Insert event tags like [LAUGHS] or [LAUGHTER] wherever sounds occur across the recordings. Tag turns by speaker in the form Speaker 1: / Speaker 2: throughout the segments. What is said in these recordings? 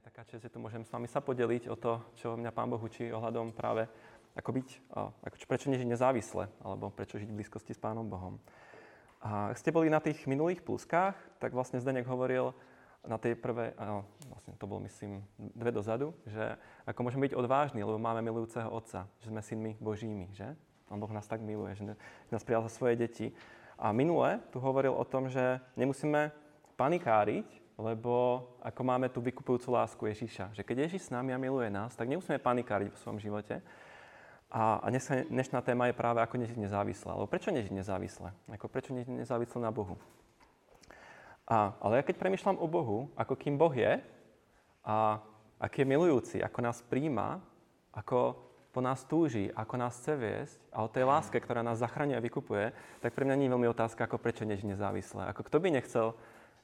Speaker 1: aj taká čest, že tu môžem s vami sa podeliť o to, čo mňa Pán Boh učí ohľadom práve ako byť, ako, prečo nežiť nezávisle, alebo prečo žiť v blízkosti s Pánom Bohom. A ak ste boli na tých minulých pluskách, tak vlastne Zdenek hovoril na tej prvej, vlastne to bol myslím dve dozadu, že ako môžeme byť odvážni, lebo máme milujúceho Otca, že sme synmi Božími, že? Pán Boh nás tak miluje, že nás prijal za svoje deti. A minule tu hovoril o tom, že nemusíme panikáriť, lebo ako máme tú vykupujúcu lásku Ježíša, že keď Ježíš s nami a miluje nás, tak nemusíme panikáriť v svojom živote. A, dneska, dnešná téma je práve ako nežiť nezávisle. Lebo prečo nežiť nezávisle? Ako prečo nežiť nezávisle na Bohu? A, ale ja keď premyšľam o Bohu, ako kým Boh je a aký je milujúci, ako nás príjma, ako po nás túži, ako nás chce viesť a o tej láske, ktorá nás zachraňuje a vykupuje, tak pre mňa nie je veľmi otázka, ako prečo nežiť nezávisle. Ako kto by nechcel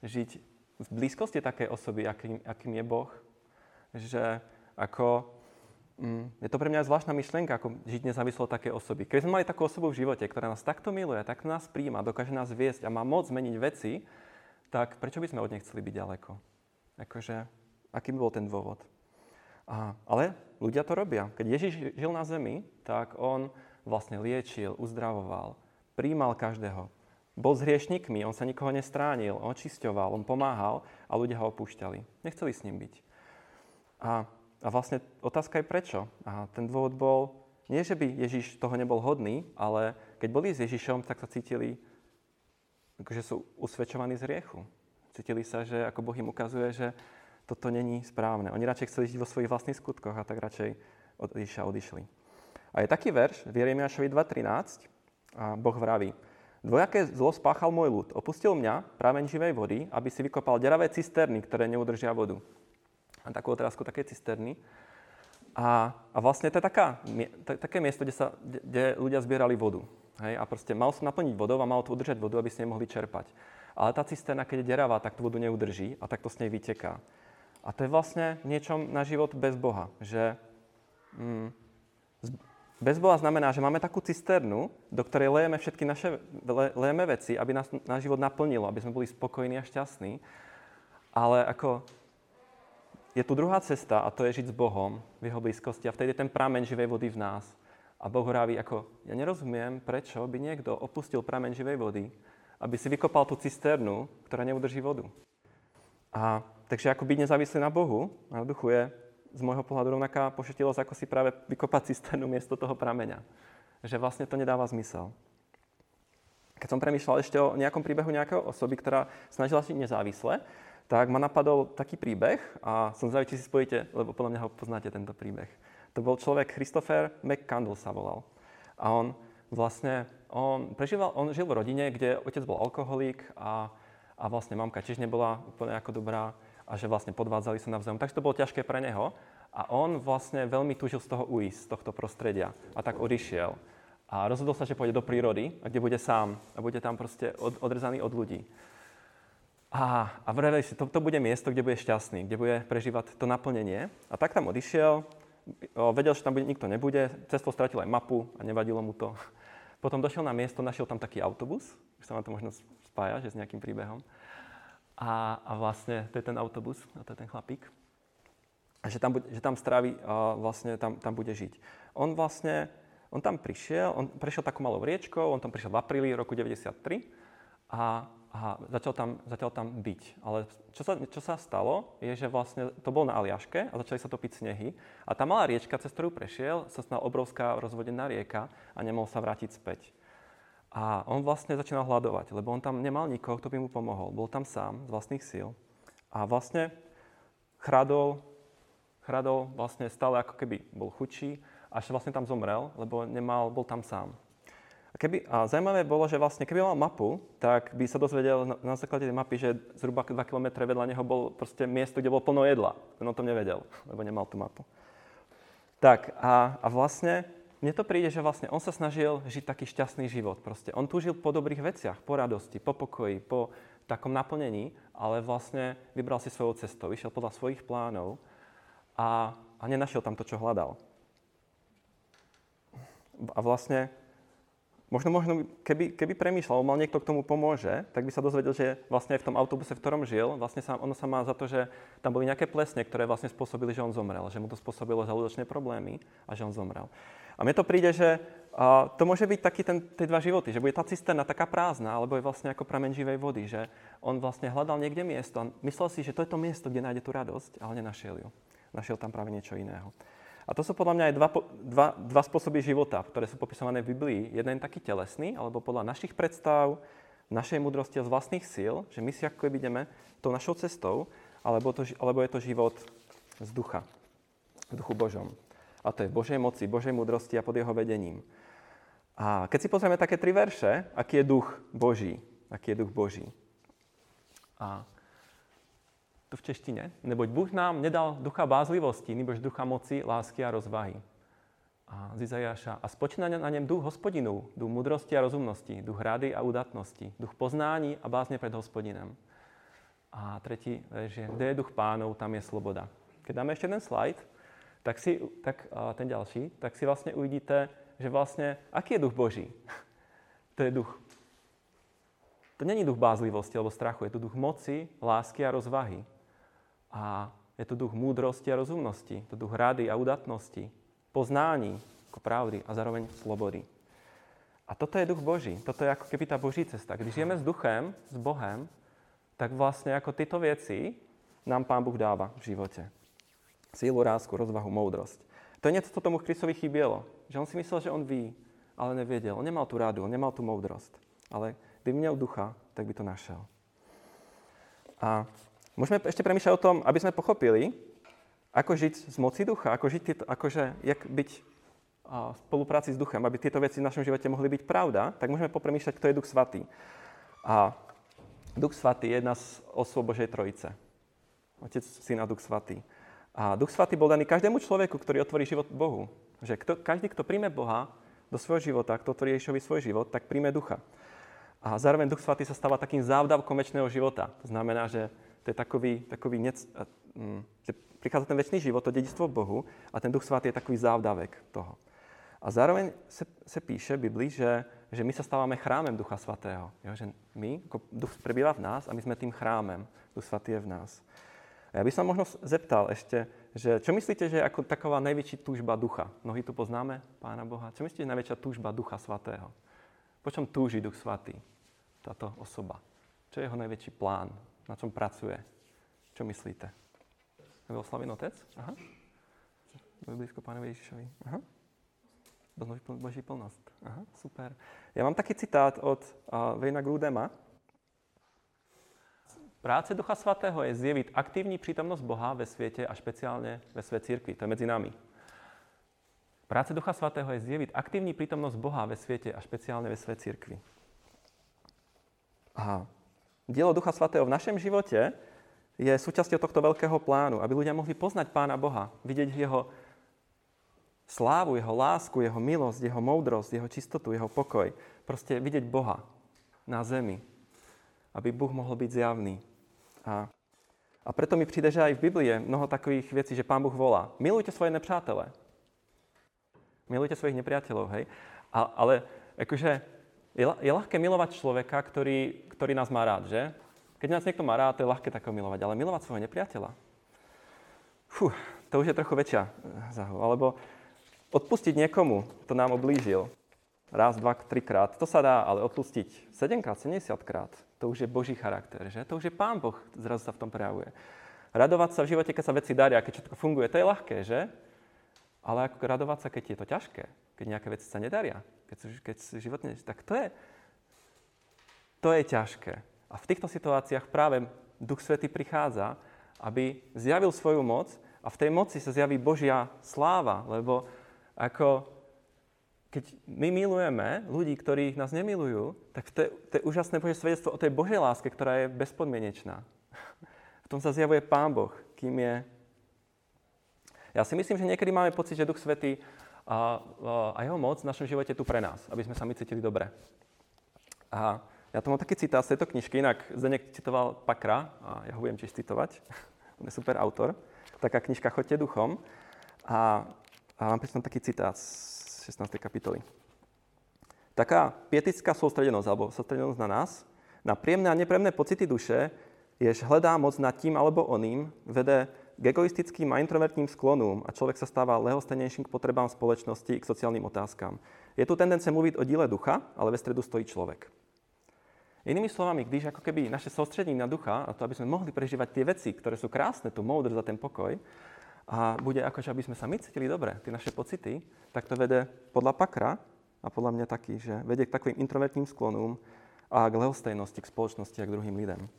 Speaker 1: žiť v blízkosti takej osoby, akým, akým je Boh, že ako, mm, je to pre mňa zvláštna myšlienka, ako žiť nezávislo od takej osoby. Keď sme mali takú osobu v živote, ktorá nás takto miluje, takto nás príjma, dokáže nás viesť a má moc zmeniť veci, tak prečo by sme od nej chceli byť ďaleko? Akože, aký by bol ten dôvod? A, ale ľudia to robia. Keď Ježiš žil na zemi, tak on vlastne liečil, uzdravoval, príjmal každého, bol s hriešnikmi, on sa nikoho nestránil, on očisťoval, on pomáhal a ľudia ho opúšťali. Nechceli s ním byť. A, a vlastne otázka je prečo. A ten dôvod bol, nie že by Ježiš toho nebol hodný, ale keď boli s Ježišom, tak sa cítili, že sú usvedčovaní z hriechu. Cítili sa, že ako Boh im ukazuje, že toto není správne. Oni radšej chceli žiť vo svojich vlastných skutkoch a tak radšej od Ježiša odišli. A je taký verš v Jeremiášovi 2.13 a Boh vraví, Dvojaké zlo spáchal môj ľud. Opustil mňa, prámeň živej vody, aby si vykopal deravé cisterny, ktoré neudržia vodu. A takú otázku, také cisterny. A, a vlastne to je taká, také miesto, kde, sa, kde ľudia zbierali vodu. Hej? A proste mal som naplniť vodou a mal to udržať vodu, aby ste nemohli čerpať. Ale tá cisterna, keď je deravá, tak tú vodu neudrží a tak to s nej vyteká. A to je vlastne niečom na život bez Boha. Že mm, bez Boha znamená, že máme takú cisternu, do ktorej lejeme všetky naše lejeme veci, aby nás náš život naplnilo, aby sme boli spokojní a šťastní. Ale ako je tu druhá cesta a to je žiť s Bohom v jeho blízkosti a vtedy je ten prameň živej vody v nás. A Boh hovorí ako, ja nerozumiem, prečo by niekto opustil prameň živej vody, aby si vykopal tú cisternu, ktorá neudrží vodu. A takže ako byť nezávislý na Bohu, na duchu je z môjho pohľadu rovnaká pošetilosť, ako si práve vykopať cisternu miesto toho prameňa. Že vlastne to nedáva zmysel. Keď som premýšľal ešte o nejakom príbehu nejakého osoby, ktorá snažila si nezávisle, tak ma napadol taký príbeh a som zvedavý, či si spojíte, lebo podľa mňa ho poznáte tento príbeh. To bol človek Christopher McCandle sa volal. A on vlastne, on prežíval, on žil v rodine, kde otec bol alkoholík a, a vlastne mamka tiež nebola úplne ako dobrá a že vlastne podvádzali sa navzájom. Takže to bolo ťažké pre neho a on vlastne veľmi túžil z toho uísť, z tohto prostredia a tak odišiel. A rozhodol sa, že pôjde do prírody, kde bude sám a bude tam proste od, odrezaný od ľudí. A, a vraveli si, to, to bude miesto, kde bude šťastný, kde bude prežívať to naplnenie. A tak tam odišiel, vedel, že tam bude, nikto nebude, cesto stratil aj mapu a nevadilo mu to. Potom došiel na miesto, našiel tam taký autobus, už sa vám to možno spája, že s nejakým príbehom. A, a vlastne to je ten autobus, a to je ten chlapík. A že tam, že tam strávi, a vlastne tam, tam bude žiť. On vlastne, on tam prišiel, on prešiel takú malou riečkou, on tam prišiel v apríli roku 93 a, a začal, tam, začal tam byť. Ale čo sa, čo sa stalo, je, že vlastne to bol na Aliaške a začali sa topiť snehy. A tá malá riečka, cez ktorú prešiel, sa stala obrovská rozvodená rieka a nemohol sa vrátiť späť. A on vlastne začínal hľadovať, lebo on tam nemal nikoho, kto by mu pomohol. Bol tam sám, z vlastných síl. A vlastne chradol, chradol vlastne stále ako keby bol chudší, až vlastne tam zomrel, lebo nemal, bol tam sám. A, keby, a zaujímavé bolo, že vlastne keby mal mapu, tak by sa dozvedel na, na základe tej mapy, že zhruba 2 km vedľa neho bol proste miesto, kde bolo plno jedla. Ten o tom nevedel, lebo nemal tú mapu. Tak a, a vlastne mne to príde, že vlastne on sa snažil žiť taký šťastný život. Proste on túžil po dobrých veciach, po radosti, po pokoji, po takom naplnení, ale vlastne vybral si svojou cestou, išiel podľa svojich plánov a, a nenašiel tam to, čo hľadal. A vlastne možno, možno keby, keby premýšľal, mal niekto k tomu pomôže, tak by sa dozvedel, že vlastne aj v tom autobuse, v ktorom žil, vlastne sa, ono sa má za to, že tam boli nejaké plesne, ktoré vlastne spôsobili, že on zomrel, že mu to spôsobilo žalúdočné problémy a že on zomrel. A mne to príde, že a to môže byť taký ten, tie dva životy, že bude tá cisterna taká prázdna, alebo je vlastne ako prameň živej vody, že on vlastne hľadal niekde miesto a myslel si, že to je to miesto, kde nájde tú radosť, ale nenašiel ju. Našiel tam práve niečo iného. A to sú podľa mňa aj dva, dva, dva spôsoby života, ktoré sú popisované v Biblii. Jeden taký telesný, alebo podľa našich predstav, našej múdrosti a z vlastných síl, že my si ako ideme tou našou cestou, alebo, to, alebo je to život z ducha, v duchu Božom. A to je v Božej moci, Božej múdrosti a pod jeho vedením. A keď si pozrieme také tri verše, aký je duch Boží, aký je duch Boží. A tu v češtine. Neboť Bůh nám nedal ducha bázlivosti, nebož ducha moci, lásky a rozvahy. A z Izajáša. A spočína na něm duch hospodinu, duch mudrosti a rozumnosti, duch rady a udatnosti, duch poznání a bázně pred hospodinem. A tretí že kde je duch pánov, tam je sloboda. Keď dáme ešte ten slide, tak, si, tak ten ďalší, tak si vlastne uvidíte, že vlastne, aký je duch Boží? [LAUGHS] to je duch. To není duch bázlivosti alebo strachu, je to duch moci, lásky a rozvahy. A je to duch múdrosti a rozumnosti, to duch rady a udatnosti, poznání ako pravdy a zároveň slobody. A toto je duch Boží. Toto je ako keby tá Boží cesta. Když žijeme s duchem, s Bohem, tak vlastne ako tyto veci nám Pán Boh dáva v živote. Sílu, rásku, rozvahu, moudrosť. To je niečo, co tomu Christovi chybělo. Že on si myslel, že on ví, ale nevěděl. On nemal tu radu, on nemal tu moudrosť. Ale kdyby měl ducha, tak by to našel. A Môžeme ešte premýšľať o tom, aby sme pochopili, ako žiť z moci ducha, ako žiť tieto, akože, jak byť v spolupráci s duchem, aby tieto veci v našom živote mohli byť pravda, tak môžeme popremýšľať, kto je duch svatý. A duch svatý je jedna z osôb Božej trojice. Otec, syn a duch svatý. A duch svatý bol daný každému človeku, ktorý otvorí život Bohu. Že kto, každý, kto príjme Boha do svojho života, kto otvorí Ježišovi svoj život, tak príjme ducha. A zároveň duch svatý sa stáva takým závdavkom väčšného života. To znamená, že to je takový, takový nec, mm, že prichádza ten väčší život, to dedičstvo Bohu a ten Duch Svatý je takový závdavek toho. A zároveň se, se píše v Biblii, že, že my sa stávame chrámem Ducha Svatého. Jo? Že my, ako Duch prebýva v nás a my sme tým chrámem. Duch Svatý je v nás. A ja by som možno zeptal ešte, že čo myslíte, že je ako taková najväčší túžba ducha? Mnohí tu poznáme Pána Boha. Čo myslíte, že je najväčšia túžba Ducha Svatého? Po čom túži Duch Svatý, táto osoba? Čo je jeho najväčší plán? Na čom pracuje? Čo myslíte? Aby oslavil otec? Aha. Boli blízko Pánovi Ježišovi. Aha. Doznať Boží plnosť. Aha, super. Ja mám taký citát od uh, Vejna Grudema. Práce Ducha Svatého je zjeviť aktívní prítomnosť Boha ve sviete a špeciálne ve své církvi. To je medzi nami. Práce Ducha Svatého je zjeviť aktívní prítomnosť Boha ve sviete a špeciálne ve své církvi. Aha dielo Ducha Svatého v našom živote je súčasťou tohto veľkého plánu, aby ľudia mohli poznať Pána Boha, vidieť jeho slávu, jeho lásku, jeho milosť, jeho moudrosť, jeho čistotu, jeho pokoj. Proste vidieť Boha na zemi, aby Boh mohol byť zjavný. A, a preto mi přijde, že aj v Biblii je mnoho takových vecí, že Pán Boh volá. Milujte svoje nepřátele. Milujte svojich nepriateľov, hej? A, ale akože je, je ľahké milovať človeka, ktorý, ktorý nás má rád, že? Keď nás niekto má rád, to je ľahké tako milovať, ale milovať svojho nepriateľa, fú, to už je trochu väčšia eh, záhu. Alebo odpustiť niekomu, kto nám oblížil, raz, dva, trikrát, to sa dá, ale odpustiť 7 krát, 70 krát, to už je Boží charakter, že? To už je Pán Boh, zrazu sa v tom prejavuje. Radovať sa v živote, keď sa veci daria, keď všetko funguje, to je ľahké, že? Ale ako radovať sa, keď je to ťažké, keď nejaké veci sa nedaria, keď, keď život nie, tak to je, to je ťažké. A v týchto situáciách práve Duch Svetý prichádza, aby zjavil svoju moc a v tej moci sa zjaví Božia sláva, lebo ako keď my milujeme ľudí, ktorí nás nemilujú, tak to je, to je úžasné Božie svedectvo o tej Božej láske, ktorá je bezpodmienečná. [LAUGHS] V tom sa zjavuje Pán Boh, kým je. Ja si myslím, že niekedy máme pocit, že Duch Svetý a, a jeho moc v našom živote tu pre nás, aby sme sa my cítili dobre. A ja to mám taký citát z tejto knižky, inak Zdenek citoval Pakra, a ja ho budem tiež citovať, [LAUGHS] on je super autor. Taká knižka Choďte duchom. A, a mám pri taký citát z 16. kapitoly. Taká pietická sústredenosť, alebo sústredenosť na nás, na príjemné a nepríjemné pocity duše, jež hledá moc nad tím alebo oným, vede k egoistickým a introvertným sklonom a človek sa stáva lehostenejším k potrebám spoločnosti, k sociálnym otázkam. Je tu tendencia mluviť o díle ducha, ale ve stredu stojí človek. Inými slovami, když ako keby naše soustředení na ducha, a to aby sme mohli prežívať tie veci, ktoré sú krásne, tu moudr za ten pokoj, a bude ako, že aby sme sa my cítili dobre, tie naše pocity, tak to vede podľa Pakra a podľa mňa taký, že vedie k takovým introvertným sklonům a k lehostejnosti, k spoločnosti a k druhým lidem.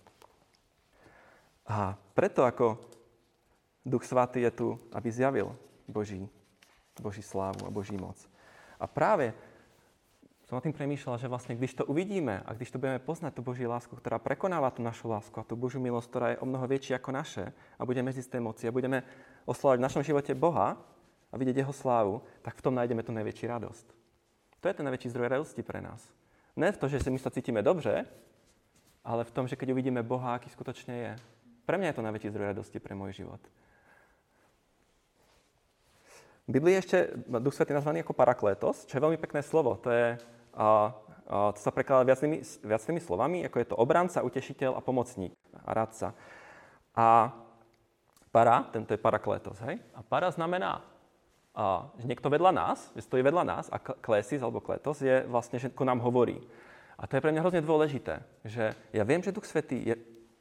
Speaker 1: A preto ako Duch Svatý je tu, aby zjavil Boží, Boží slávu a Boží moc. A práve som o tým premýšľal, že vlastne když to uvidíme a když to budeme poznať, tú Boží lásku, ktorá prekonáva tú našu lásku a tú Božiu milosť, ktorá je o mnoho väčšia ako naše a budeme z tej moci a budeme oslovať v našom živote Boha a vidieť Jeho slávu, tak v tom nájdeme tú najväčšiu radosť. To je ten najväčší zdroj radosti pre nás. Ne v to, že si my sa cítime dobře, ale v tom, že keď uvidíme Boha, aký skutočne je. Pre mňa je to najväčší zdroj radosti pre môj život. V Biblii je ešte Duch Svetý nazvaný ako paraklétos, čo je veľmi pekné slovo. To, je, a, a, to sa prekladá viacnými, viacnými slovami, ako je to obranca, utešiteľ a pomocník a radca. A para, tento je paraklétos, hej? A para znamená a, že niekto vedľa nás, že stojí vedľa nás a klesis alebo kletos je vlastne, že nám hovorí. A to je pre mňa hrozne dôležité, že ja viem, že Duch Svetý je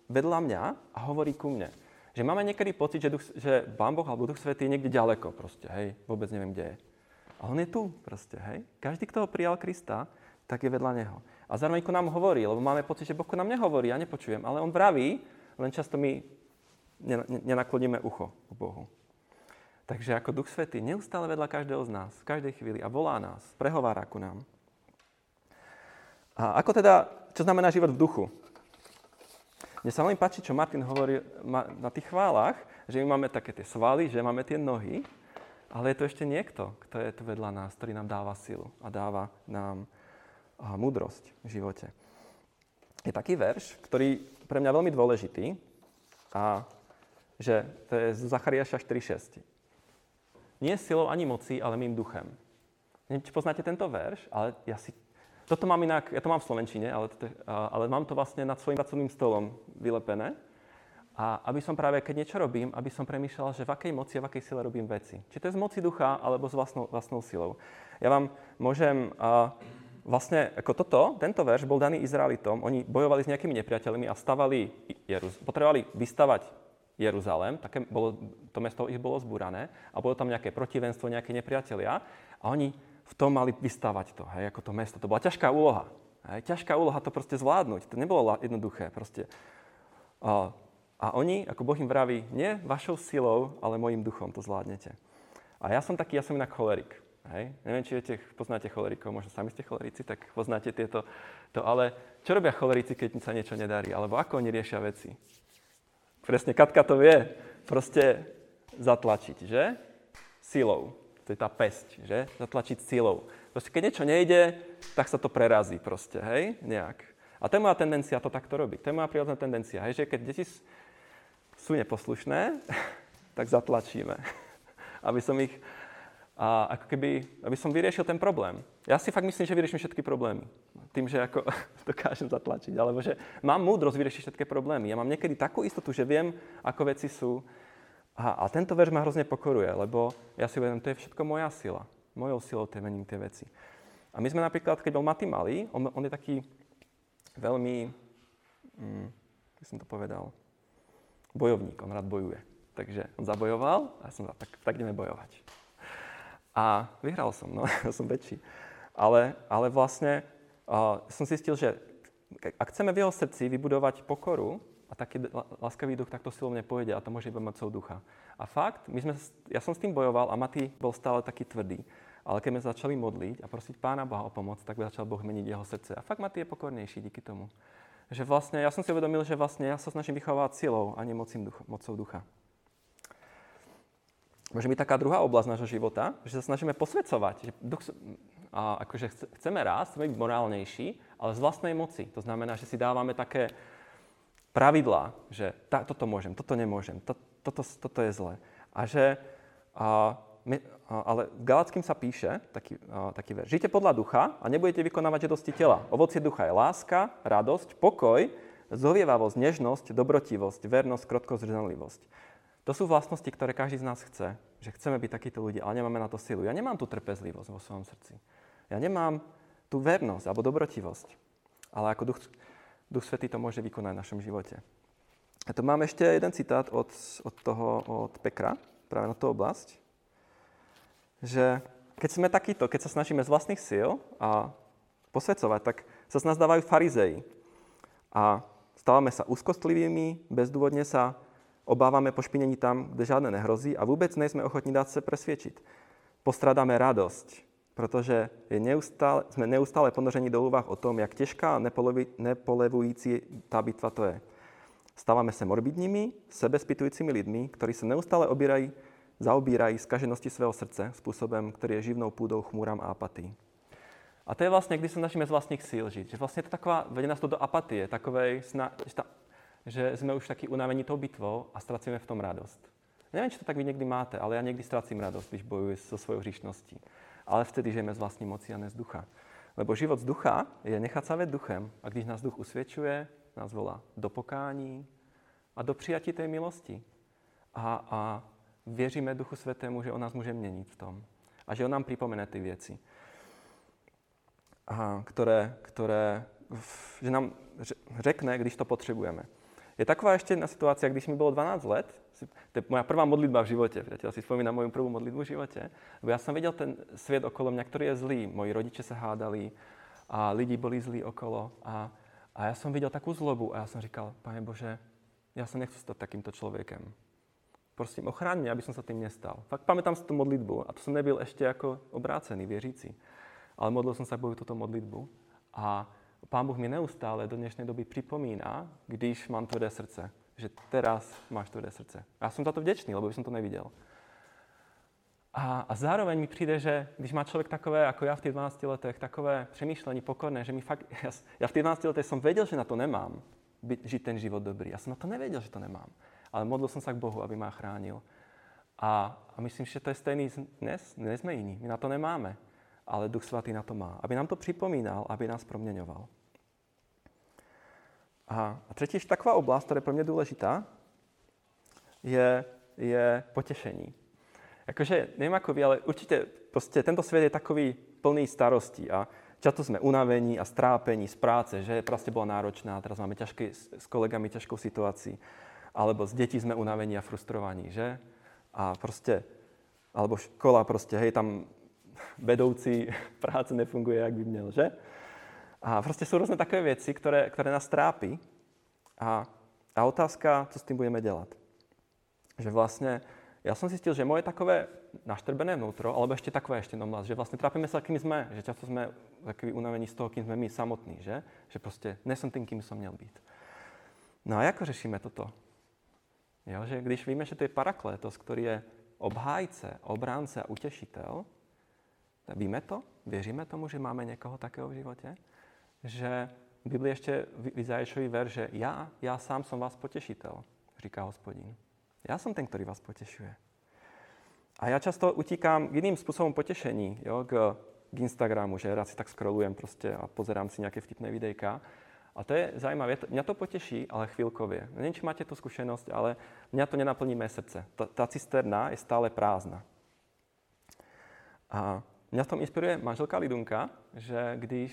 Speaker 1: vedľa mňa a hovorí ku mne. Že máme niekedy pocit, že, duch, že Pán Boh alebo Duch Svetý je niekde ďaleko proste, hej, vôbec neviem, kde je. A on je tu proste, hej. Každý, kto ho prijal Krista, tak je vedľa Neho. A zároveň ku nám hovorí, lebo máme pocit, že Boh ku nám nehovorí, ja nepočujem, ale On vraví, len často my nenakloníme ucho k Bohu. Takže ako Duch Svetý neustále vedľa každého z nás, v každej chvíli a volá nás, prehovára ku nám. A ako teda, čo znamená život v duchu? Mne sa veľmi páči, čo Martin hovorí na tých chválach, že my máme také tie svaly, že máme tie nohy, ale je to ešte niekto, kto je tu vedľa nás, ktorý nám dáva silu a dáva nám múdrosť v živote. Je taký verš, ktorý pre mňa veľmi dôležitý a že to je z Zachariáša 4.6 nie silou ani mocí, ale mým duchem. Neviem, či poznáte tento verš, ale ja si... Toto mám inak, ja to mám v Slovenčine, ale, ale mám to vlastne nad svojím pracovným stolom vylepené. A aby som práve, keď niečo robím, aby som premýšľal, že v akej moci a v akej sile robím veci. Či to je z moci ducha, alebo s vlastnou, vlastnou silou. Ja vám môžem... A, vlastne ako toto, tento verš bol daný Izraelitom. Oni bojovali s nejakými nepriateľmi a stavali Jeruz- potrebovali vystavať Jeruzalém, také bolo, to mesto ich bolo zbúrané a bolo tam nejaké protivenstvo, nejaké nepriatelia a oni v tom mali vystávať to, hej, ako to mesto. To bola ťažká úloha. Hej, ťažká úloha to proste zvládnuť. To nebolo jednoduché proste. A, a oni, ako Boh im vraví, nie vašou silou, ale mojim duchom to zvládnete. A ja som taký, ja som inak cholerik. Hej? Neviem, či viete, poznáte cholerikov, možno sami ste cholerici, tak poznáte tieto. To, ale čo robia cholerici, keď sa niečo nedarí? Alebo ako oni riešia veci? Presne Katka to vie. Proste zatlačiť, že? Silou. To je tá pesť, že? Zatlačiť silou. Proste keď niečo nejde, tak sa to prerazí proste, hej? Nejak. A to je moja tendencia to takto robiť. To je moja prírodná tendencia, hej? Že keď deti sú neposlušné, [LAUGHS] tak zatlačíme. [LAUGHS] Aby som ich a ako keby, aby som vyriešil ten problém. Ja si fakt myslím, že vyrieším všetky problémy. Tým, že ako [LAUGHS] dokážem zatlačiť. Alebo že mám múdrosť vyriešiť všetky problémy. Ja mám niekedy takú istotu, že viem, ako veci sú. A, a tento verš ma hrozne pokoruje, lebo ja si uvedom, to je všetko moja sila. Mojou silou tie mením tie veci. A my sme napríklad, keď bol Maty malý, on, on je taký veľmi, hm, som to povedal, bojovník, on rád bojuje. Takže on zabojoval a ja som tak, tak ideme bojovať. A vyhral som, no, [LAUGHS] som väčší. Ale, ale vlastne uh, som zistil, že ak chceme v jeho srdci vybudovať pokoru a taký láskavý duch, tak to silou nepojde a to môže iba mocou ducha. A fakt, my sme, ja som s tým bojoval a Matý bol stále taký tvrdý. Ale keď sme začali modliť a prosiť Pána Boha o pomoc, tak by začal Boh meniť jeho srdce. A fakt Matý je pokornejší díky tomu. Že vlastne, ja som si uvedomil, že vlastne ja sa snažím vychovávať silou a nie duch, mocou ducha môže byť taká druhá oblasť nášho života, že sa snažíme posvedcovať. Že duch, a akože chceme rásť, chceme byť morálnejší, ale z vlastnej moci. To znamená, že si dávame také pravidlá, že tá, toto môžem, toto nemôžem, to, toto, toto je zlé. A že a ale v Galackým sa píše taký, taký ver. Žite podľa ducha a nebudete vykonávať žiadosti tela. Ovocie ducha je láska, radosť, pokoj, zovievavosť, nežnosť, dobrotivosť, vernosť, krotkosť, zrženlivosť. To sú vlastnosti, ktoré každý z nás chce. Že chceme byť takíto ľudia, ale nemáme na to silu. Ja nemám tú trpezlivosť vo svojom srdci. Ja nemám tú vernosť alebo dobrotivosť. Ale ako Duch, Duch Svetý to môže vykonať v našom živote. A tu mám ešte jeden citát od, od toho, od Pekra, práve na tú oblasť, že keď sme takíto, keď sa snažíme z vlastných síl a posvedcovať, tak sa z nás dávajú farizei. A stávame sa úzkostlivými, bezdôvodne sa obávame pošpinení tam, kde žiadne nehrozí a vôbec nejsme ochotní dať sa presviečiť. Postradáme radosť, pretože je neustále, sme neustále ponožení do úvah o tom, jak ťažká a nepolevujúci tá bitva to je. Stávame sa morbidnými, sebespitujúcimi ľuďmi, ktorí sa neustále obírajú, zaobírajú skaženosti svojho srdce spôsobom, ktorý je živnou púdou chmúram a apatii. A to je vlastne, kdy sa snažíme z vlastných síl žiť. Že vlastne to taková, vedie nás to do apatie, takovej, sna, že sme už takí unavení tou bitvou a stracíme v tom radosť. Neviem, či to tak vy niekdy máte, ale ja niekdy stracím radosť, když bojujem so svojou hříšností. Ale vtedy žijeme z vlastní moci a ne z ducha. Lebo život z ducha je nechať sa duchem. A když nás duch usvědčuje, nás volá do pokání a do přijatí té milosti. A, a věříme Duchu Svatému, že on nás může měnit v tom. A že on nám připomene ty věci, a, které, které že nám řekne, když to potřebujeme. Je taková ještě jedna situácia, když mi bylo 12 let, to je moja prvá modlitba v živote, priateľ si spomínam moju prvú modlitbu v živote, lebo ja som videl ten svet okolo mňa, ktorý je zlý. Moji rodiče sa hádali a lidi boli zlí okolo a a ja som videl takú zlobu a ja som říkal, Pane Bože, ja sa nechcem stať takýmto človekem. Prosím, ochráň mňa, aby som sa tým nestal. Fakt pamätám si tú modlitbu a to som nebyl ešte ako obrácený, vieřící. Ale modlil som sa Bohu túto modlitbu a Pán Boh mi neustále do dnešnej doby pripomína, když mám tvrdé srdce, že teraz máš tvrdé srdce. A ja som za to vďačný, lebo by som to nevidel. A, a zároveň mi přijde, že když má člověk takové, jako já v těch 12 letech, takové přemýšlení pokorné, že mi fakt, [LAUGHS] já, já v těch 12 letech jsem věděl, že na to nemám, byť, žít ten život dobrý. Já jsem na to nevěděl, že to nemám. Ale modlil jsem se k Bohu, aby mě chránil. A, a myslím, že to je stejný dnes. Dnes jsme jiní. My na to nemáme. Ale Duch Svatý na to má. Aby nám to připomínal, aby nás proměňoval. A, a třetí taková oblast, která je pro mě důležitá, je, je potěšení. Akože, neviem ako vy, ale určite proste tento svet je takový plný starostí a často sme unavení a strápení z práce, že proste bola náročná teraz máme ťažké, s kolegami ťažkou situáciu. Alebo z detí sme unavení a frustrovaní, že? A proste, alebo škola proste, hej, tam vedoucí [LAUGHS] práce nefunguje, jak by měl, že? A proste sú rôzne takové veci, ktoré, ktoré nás trápi. A, a otázka, co s tým budeme delať. Že vlastne ja som zistil, že moje takové naštrbené vnútro, alebo ešte takové ešte nomlas, že vlastne trápime sa, kým sme, že často sme takový unavení z toho, kým sme my samotní, že? Že proste nesom tým, kým som měl byť. No a ako řešíme toto? Jo, že když víme, že to je paraklétos, ktorý je obhájce, obránce a utešitel, tak víme to? Věříme tomu, že máme někoho takého v životě? Že v Biblii ešte v Izaješovi ver, že ja, ja sám som vás potešitel, říká hospodín. Ja som ten, ktorý vás potešuje. A ja často utíkám k iným spôsobom potešení, jo, k, k Instagramu, že rád si tak scrollujem proste a pozerám si nejaké vtipné videjka. A to je zaujímavé. Mňa to poteší, ale chvíľkovie. Neviem, či máte tú skúsenosť, ale mňa to nenaplní mé srdce. Tá, tá cisterna je stále prázdna. A mňa v tom inspiruje manželka Lidunka, že když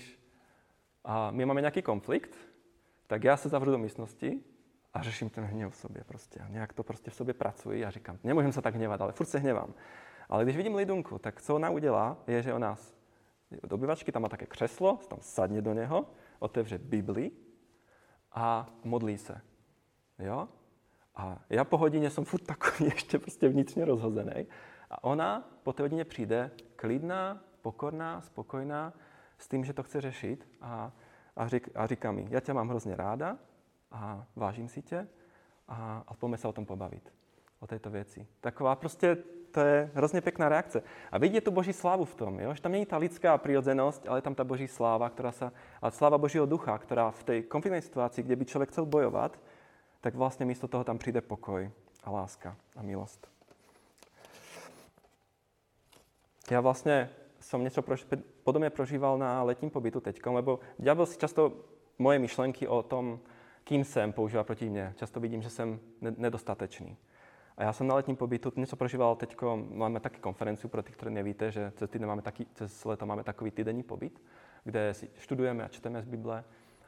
Speaker 1: a my máme nejaký konflikt, tak ja sa zavřu do místnosti a řeším ten hněv v sobě prostě. A nějak to prostě v sobě pracuji a říkám, nemůžem se tak hněvat, ale furt se hněvám. Ale když vidím Lidunku, tak co ona udělá, je, že ona do obyvačky, tam má také křeslo, tam sadne do něho, otevře Bibli a modlí se. Jo? A já po hodině jsem furt takový [LAUGHS] ještě prostě vnitřně rozhozený. A ona po té hodině přijde klidná, pokorná, spokojná, s tým, že to chce řešit a, a, řík, a říká mi, já tě mám hrozně ráda, a vážím si tě a, a poďme sa o tom pobaviť, o tejto veci. Taková proste, to je hrozne pekná reakce. A vidie tu Boží slávu v tom, jo? že tam není tá lidská prirodzenosť, ale tam tá Boží sláva, ktorá sa, ale sláva Božího ducha, ktorá v tej konfliktnej situácii, kde by človek chcel bojovať, tak vlastne místo toho tam príde pokoj a láska a milosť. ja vlastne som niečo podobne prožíval na letním pobytu teďkom, lebo diabol si často moje myšlenky o tom, kým jsem, používa proti mne. Často vidím, že jsem nedostatečný. A já jsem na letním pobytu něco prožíval teď, máme taky konferenciu pro ty, kteří nevíte, že cez, týden máme taky, cez leto máme takový týdenní pobyt, kde si študujeme a čteme z Bible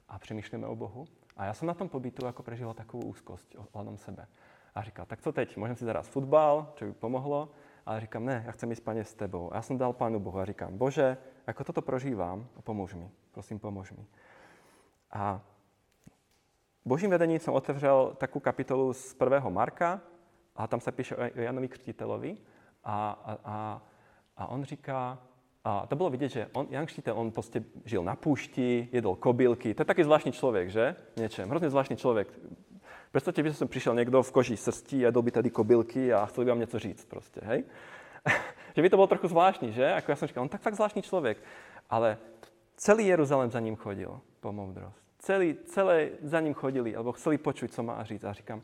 Speaker 1: a přemýšlíme o Bohu. A já jsem na tom pobytu jako prežíval takovou úzkost ohledom sebe. A říkal, tak co teď, můžeme si zahrát fotbal, čo by pomohlo, ale říkám, ne, já chcem jít spaně s tebou. A já jsem dal Pánu Bohu a říkám, Bože, jako toto prožívám, pomůž mi, prosím, pomož mi. A Božím vedením jsem otevřel takovou kapitolu z 1. Marka a tam se píše o Janovi Křtitelovi a, a, a, a on říká, a to bylo vidět, že on, Jan Křtitel, on prostě žil na púšti, jedol kobylky. To je taký zvláštní člověk, že? Něčem. Hrozně zvláštní člověk. Představte, že jsem přišel někdo v koži srstí, jedol by tady kobylky a chtěl by vám něco říct prostě, hej? [LAUGHS] že by to bylo trochu zvláštní, že? Jako já jsem říkal, on tak fakt zvláštní člověk. Ale celý Jeruzalém za ním chodil po moudrost. Celý, celé za ním chodili, alebo chceli počuť, co má říct. A říkám,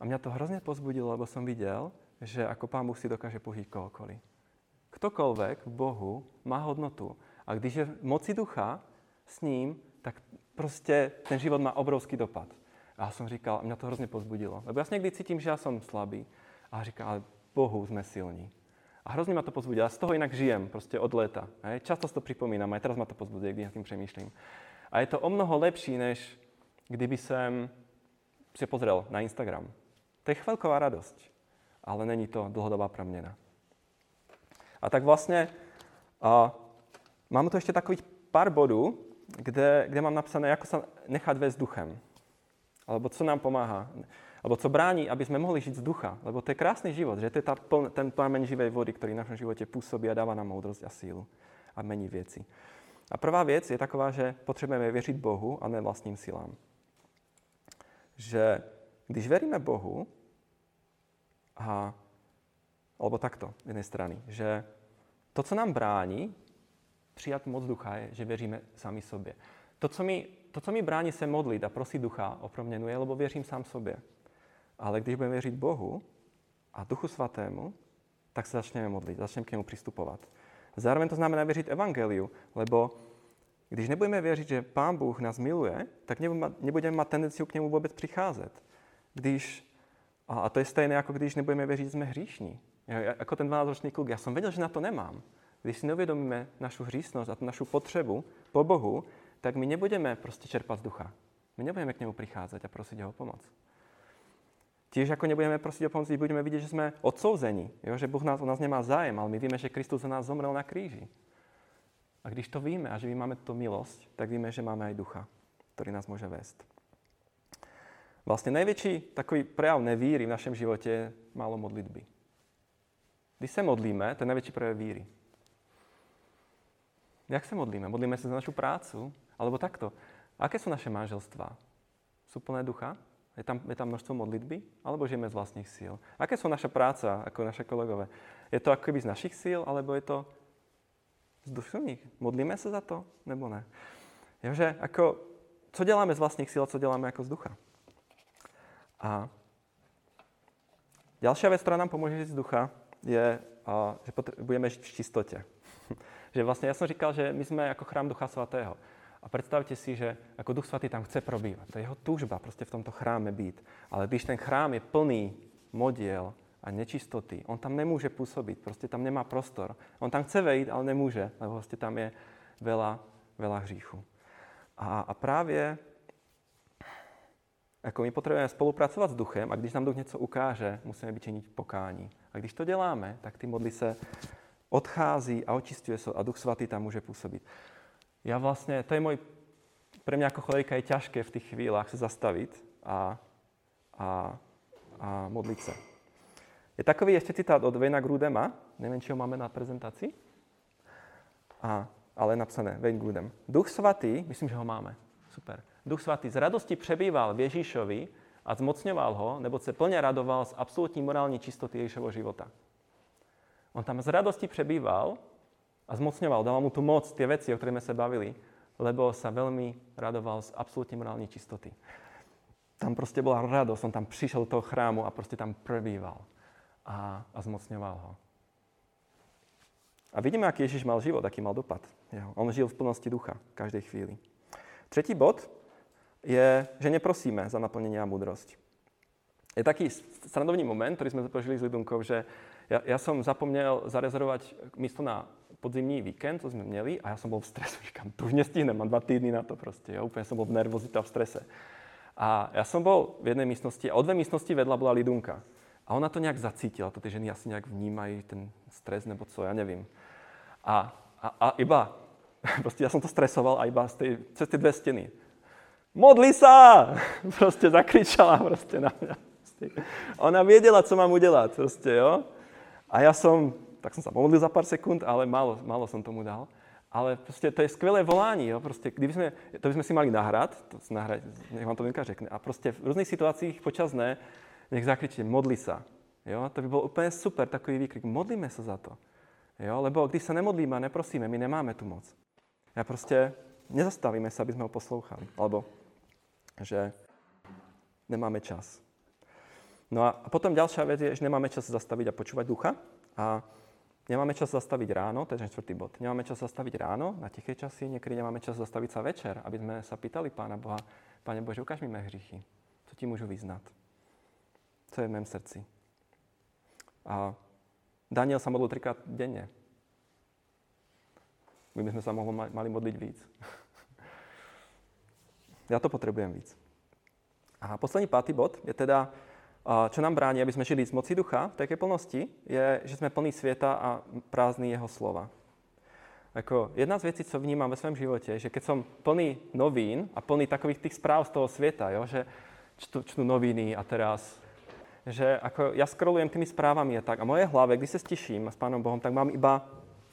Speaker 1: a mě to hrozně pozbudilo, lebo jsem viděl, že jako Pán Bůh si dokáže použiť kohokoliv. Ktokoľvek v Bohu má hodnotu. A když je v moci ducha s ním, tak prostě ten život má obrovský dopad. A jsem říkal, a mě to hrozně pozbudilo. Lebo já někdy cítím, že já jsem slabý. A říkám, ale Bohu jsme silní. A hrozně ma to pozbudilo. Já z toho jinak žijem, prostě od léta. Hej? Často si to připomínám, a teraz ma to pozbuduje, když nad tím přemýšlím. A je to o mnoho lepší, než kdyby jsem si pozrel na Instagram. To je chvíľková radosť, ale není to dlhodobá proměna. A tak vlastně a, mám tu ještě takových pár bodů, kde, kde mám napsané, jako se nechat vést duchem. Alebo co nám pomáhá. Alebo co brání, aby jsme mohli žít z ducha. Lebo to je krásný život, že to je ta pln, ten plamen živej vody, který v našem životě působí a dává nám moudrost a sílu a mení věci. A prvá věc je taková, že potřebujeme věřit Bohu a ne vlastním silám. Že když veríme Bohu, a, alebo takto, z jedné strany, že to, co nám brání přijat moc ducha, je, že věříme sami sobě. To, co mi, to, co mi brání se modlit a prosit ducha o proměnu, je, lebo věřím sám sobě. Ale když budeme věřit Bohu a Duchu Svatému, tak se začneme modlit, začneme k němu přistupovat. Zároveň to znamená věřit evangeliu, lebo když nebudeme věřit, že Pán Bůh nás miluje, tak nebudeme mít tendenci k němu vůbec přicházet. Když, a to je stejné, jako když nebudeme věřit, že jsme hříšní. Jako ten 12-ročný kluk, já jsem věděl, že na to nemám. Když si neuvědomíme našu hříšnost a našu potřebu po Bohu, tak my nebudeme prostě čerpat z ducha. My nebudeme k němu přicházet a prosit jeho pomoc. Tiež ako nebudeme prosiť o pomoc, budeme vidieť, že sme odsouzení, jo? že Boh nás, o nás nemá zájem, ale my víme, že Kristus za nás zomrel na kríži. A když to víme a že my máme tu milosť, tak víme, že máme aj ducha, ktorý nás môže vést. Vlastne najväčší takový prejav nevíry v našem živote je málo modlitby. Když se modlíme, to je najväčší prejav víry. Jak se modlíme? Modlíme sa za našu prácu? Alebo takto. Aké sú naše manželstvá? Sú plné ducha? Je tam, je tam množstvo modlitby? Alebo žijeme z vlastných síl? Aké sú naša práca, ako naše kolegové? Je to akoby z našich síl, alebo je to z duševních? Modlíme se za to, nebo ne? Jože, ako, co děláme z vlastních síl, co děláme jako z ducha? A ďalšia vec, ktorá nám pomôže žiť z ducha, je, že budeme žiť v čistotě. [LAUGHS] že vlastně, já jsem říkal, že my jsme jako chrám Ducha Svatého. A představte si, že jako Duch Svatý tam chce probývat. To je jeho túžba prostě v tomto chráme být. Ale když ten chrám je plný modiel a nečistoty, on tam nemůže působit, prostě tam nemá prostor. On tam chce vejít, ale nemůže, lebo prostě tam je veľa, veľa hříchu. A, a právě jako my potřebujeme spolupracovat s duchem a když nám duch něco ukáže, musíme být činit pokání. A když to děláme, tak ty modly se odchází a očistuje se a duch svatý tam může působit ja vlastne, to je môj, pre mňa ako cholejka je ťažké v tých chvíľach sa zastaviť a, a, a modliť sa. Je takový ešte citát od Vejna Grudema, neviem, či ho máme na prezentácii, a, ale napsané Wayne Grudem. Duch Svatý, myslím, že ho máme, super. Duch Svatý z radosti přebýval v Ježíšovi a zmocňoval ho, nebo se plně radoval z absolútní morální čistoty Ježíšovho života. On tam z radosti přebýval a zmocňoval, dával mu tu moc, tie veci, o ktorých sme sa bavili, lebo sa veľmi radoval z absolútne morálnej čistoty. Tam proste bola radosť, on tam prišiel do toho chrámu a proste tam prebýval a, a zmocňoval ho. A vidíme, aký Ježiš mal život, aký mal dopad. On žil v plnosti ducha v každej chvíli. Tretí bod je, že neprosíme za naplnenie a múdrosť. Je taký srandovný moment, ktorý sme zapožili s Lidunkou, že ja, ja som zapomnel zarezervovať miesto na podzimní víkend, to sme měli, a ja som bol v stresu. [LAUGHS] Říkám, to už nestihnem, mám dva týdny na to proste. Ja úplne som bol v nervozite a v strese. A ja som bol v jednej místnosti a o dve místnosti vedľa bola Lidunka. A ona to nejak zacítila, to tie ženy asi nejak vnímajú ten stres nebo co, ja nevím. A, a, a iba, [LAUGHS] proste ja som to stresoval a iba z tej, cez tie dve steny. Modli sa! [LAUGHS] Proste zakričala proste na mňa. Ona vedela, co mám udelať, proste, jo. A ja som, tak som sa pomodlil za pár sekúnd, ale málo, málo som tomu dal. Ale proste to je skvelé volání, jo. Proste, kdyby sme, to by sme si mali nahrať, to nahrať, nech vám to Vinka řekne. A proste v rôznych situáciách počas dne nech zakričíte, modli sa. Jo? To by bol úplne super takový výkrik. Modlíme sa za to. Jo? Lebo když sa nemodlíme a neprosíme, my nemáme tu moc. A proste nezastavíme sa, aby sme ho poslouchali. Alebo že nemáme čas. No a potom ďalšia vec je, že nemáme čas zastaviť a počúvať ducha. A nemáme čas zastaviť ráno, to je čtvrtý bod. Nemáme čas zastaviť ráno na tiché časy, niekedy nemáme čas zastaviť sa večer, aby sme sa pýtali Pána Boha, Pane Bože, ukáž mi moje hříchy. Co ti môžu vyznať? co je v mém srdci. A Daniel sa modlil trikrát denne. My by sme sa mohli, mali modliť víc. Ja to potrebujem víc. A poslední pátý bod je teda, čo nám bráni, aby sme žili z moci ducha v takej plnosti, je, že sme plní sveta a prázdný jeho slova. Ako jedna z vecí, co vnímam ve svém živote, že keď som plný novín a plný takových tých správ z toho sveta, jo, že čtu, čtu noviny a teraz že ako ja scrollujem tými správami a tak a moje hlave, když se stiším s Pánom Bohom, tak mám iba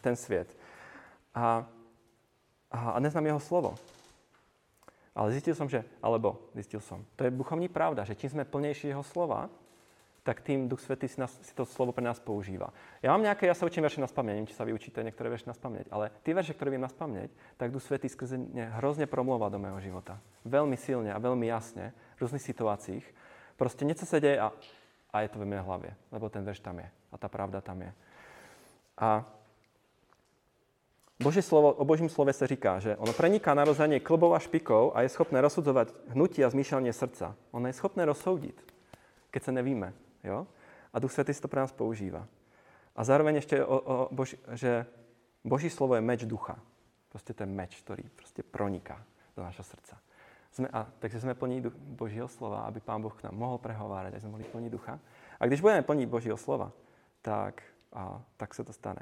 Speaker 1: ten svět. A, a, a neznám jeho slovo. Ale zistil som, že, alebo zistil som, to je duchovní pravda, že čím sme plnejší jeho slova, tak tým Duch Svetý si, nás, si to slovo pre nás používa. Ja mám nejaké, ja sa učím verše na spaměť, neviem, či sa vy niektoré verše na spaměť, ale tie verše, ktoré viem na spaměť, tak Duch Svetý skrze ne hrozne promluvá do mého života. Veľmi silne a veľmi jasne, v rôznych situáciách. Proste niečo sa deje a a je to v mojej hlavě, lebo ten verš tam je a ta pravda tam je. A Boží slovo, o Božím slove se říká, že ono preniká narozenie klbou a špikou a je schopné rozsudzovať hnutí a zmýšľanie srdca. Ono je schopné rozsoudit, keď se nevíme. Jo? A Duch Svetý si to pre nás používa. A zároveň ešte, o, o Bož, že Boží slovo je meč ducha. Proste ten meč, ktorý proste proniká do našho srdca. Sme, a, takže sme plní duch, Božího slova, aby Pán Boh k nám mohol prehovárať, aby sme mohli plniť ducha. A když budeme plniť Božího slova, tak, a, tak sa to stane.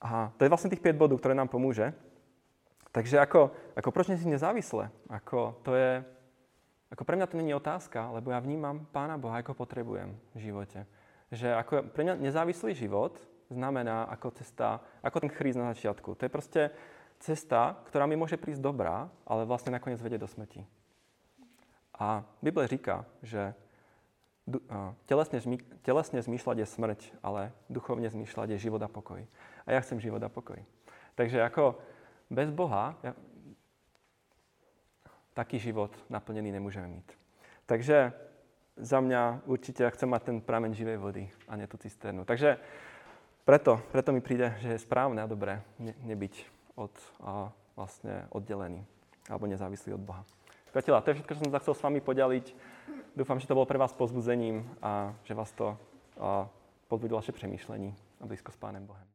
Speaker 1: A to je vlastne tých 5 bodov, ktoré nám pomôže. Takže ako, ako proč si nezávisle? Ako to je, ako pre mňa to není otázka, lebo ja vnímam Pána Boha, ako potrebujem v živote. Že ako pre mňa nezávislý život znamená ako cesta, ako ten chríz na začiatku. To je proste, cesta, ktorá mi môže prísť dobrá, ale vlastne nakoniec vedie do smrti. A Bible říká, že telesne, telesne zmýšľať je smrť, ale duchovne zmýšľať je život a pokoj. A ja chcem život a pokoj. Takže ako bez Boha ja, taký život naplnený nemôžeme mít. Takže za mňa určite chcem mať ten prameň živej vody a nie tú cisternu. Takže preto, preto mi príde, že je správne a dobré ne, nebyť od, a vlastne oddelený alebo nezávislý od Boha. Priatelia, to je všetko, čo som sa chcel s vami podeliť. Dúfam, že to bolo pre vás pozbudzením a že vás to pozbudilo vaše přemýšlení a blízko s Pánem Bohem.